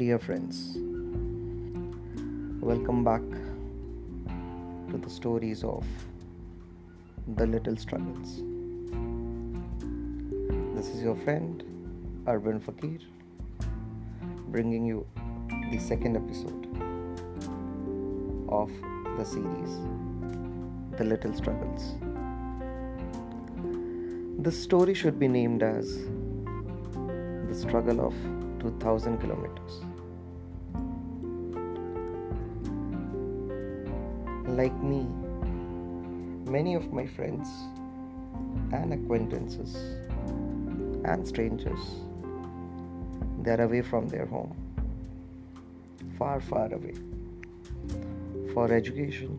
Dear friends, welcome back to the stories of the little struggles. This is your friend Urban Fakir bringing you the second episode of the series The Little Struggles. This story should be named as The Struggle of 2000 kilometers. Like me, many of my friends and acquaintances and strangers they're away from their home far far away for education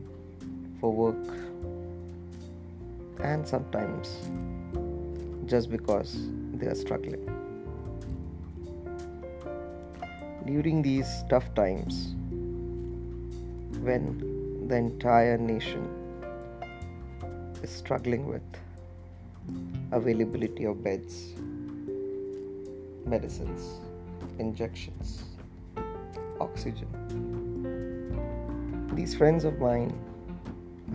for work and sometimes just because they are struggling. During these tough times when the entire nation is struggling with availability of beds medicines injections oxygen. These friends of mine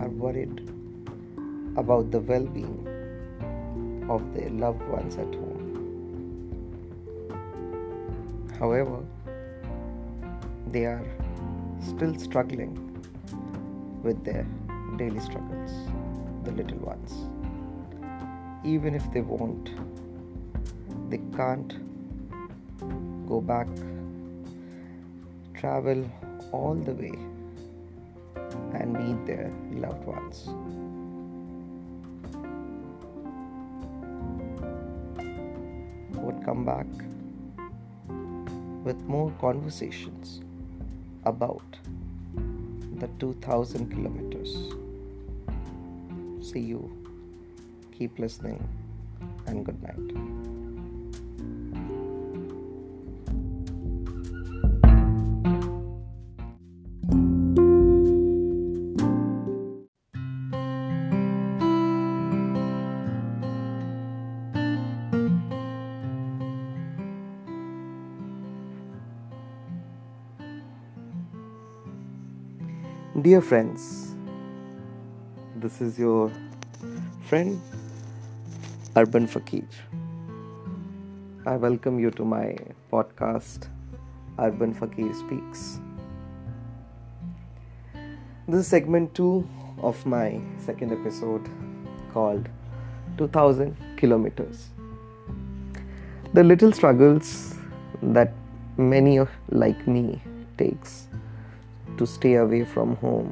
are worried about the well-being of their loved ones at home. However they are still struggling with their daily struggles, the little ones. Even if they want, they can't go back, travel all the way, and meet their loved ones. Would come back with more conversations about the 2000 kilometers. See you. Keep listening and good night. Dear friends, this is your friend Urban Fakir. I welcome you to my podcast Urban Fakir Speaks. This is segment 2 of my second episode called 2000 Kilometers. The little struggles that many like me takes to stay away from home,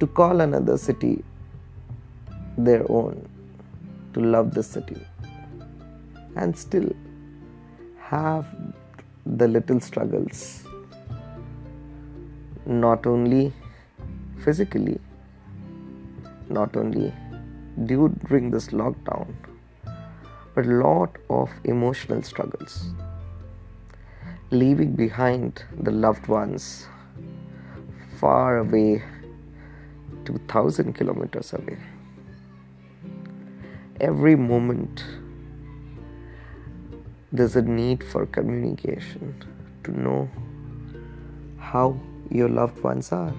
to call another city their own, to love the city, and still have the little struggles, not only physically, not only due during this lockdown, but lot of emotional struggles leaving behind the loved ones far away, 2000 kilometers away. Every moment, there's a need for communication to know how your loved ones are.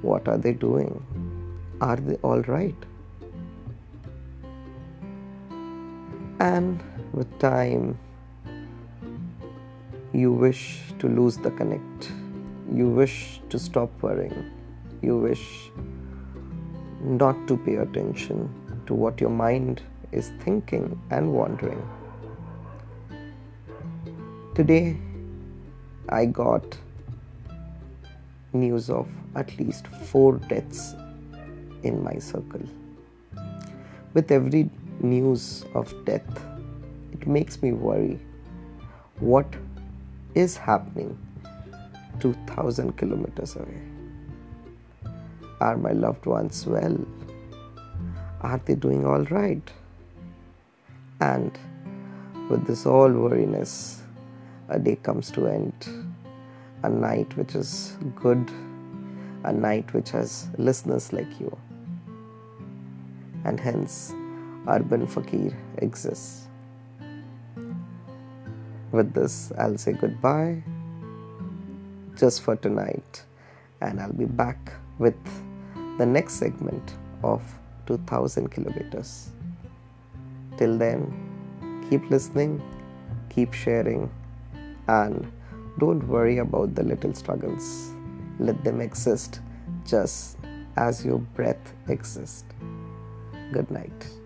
What are they doing? Are they all right? And with time, you wish to lose the connect you wish to stop worrying, you wish not to pay attention to what your mind is thinking and wondering. Today, I got news of at least four deaths in my circle. With every news of death, it makes me worry what is happening 2000 kilometers away. Are my loved ones well? Are they doing all right? And with this all worriness, a day comes to end. A night which is good, a night which has listeners like you. And hence, Urban Fakir exists. with this, I'll say goodbye just for tonight, and I'll be back with the next segment of 2000 kilometers. Till then, keep listening, keep sharing, and don't worry about the little struggles. Let them exist just as your breath exists. Good night.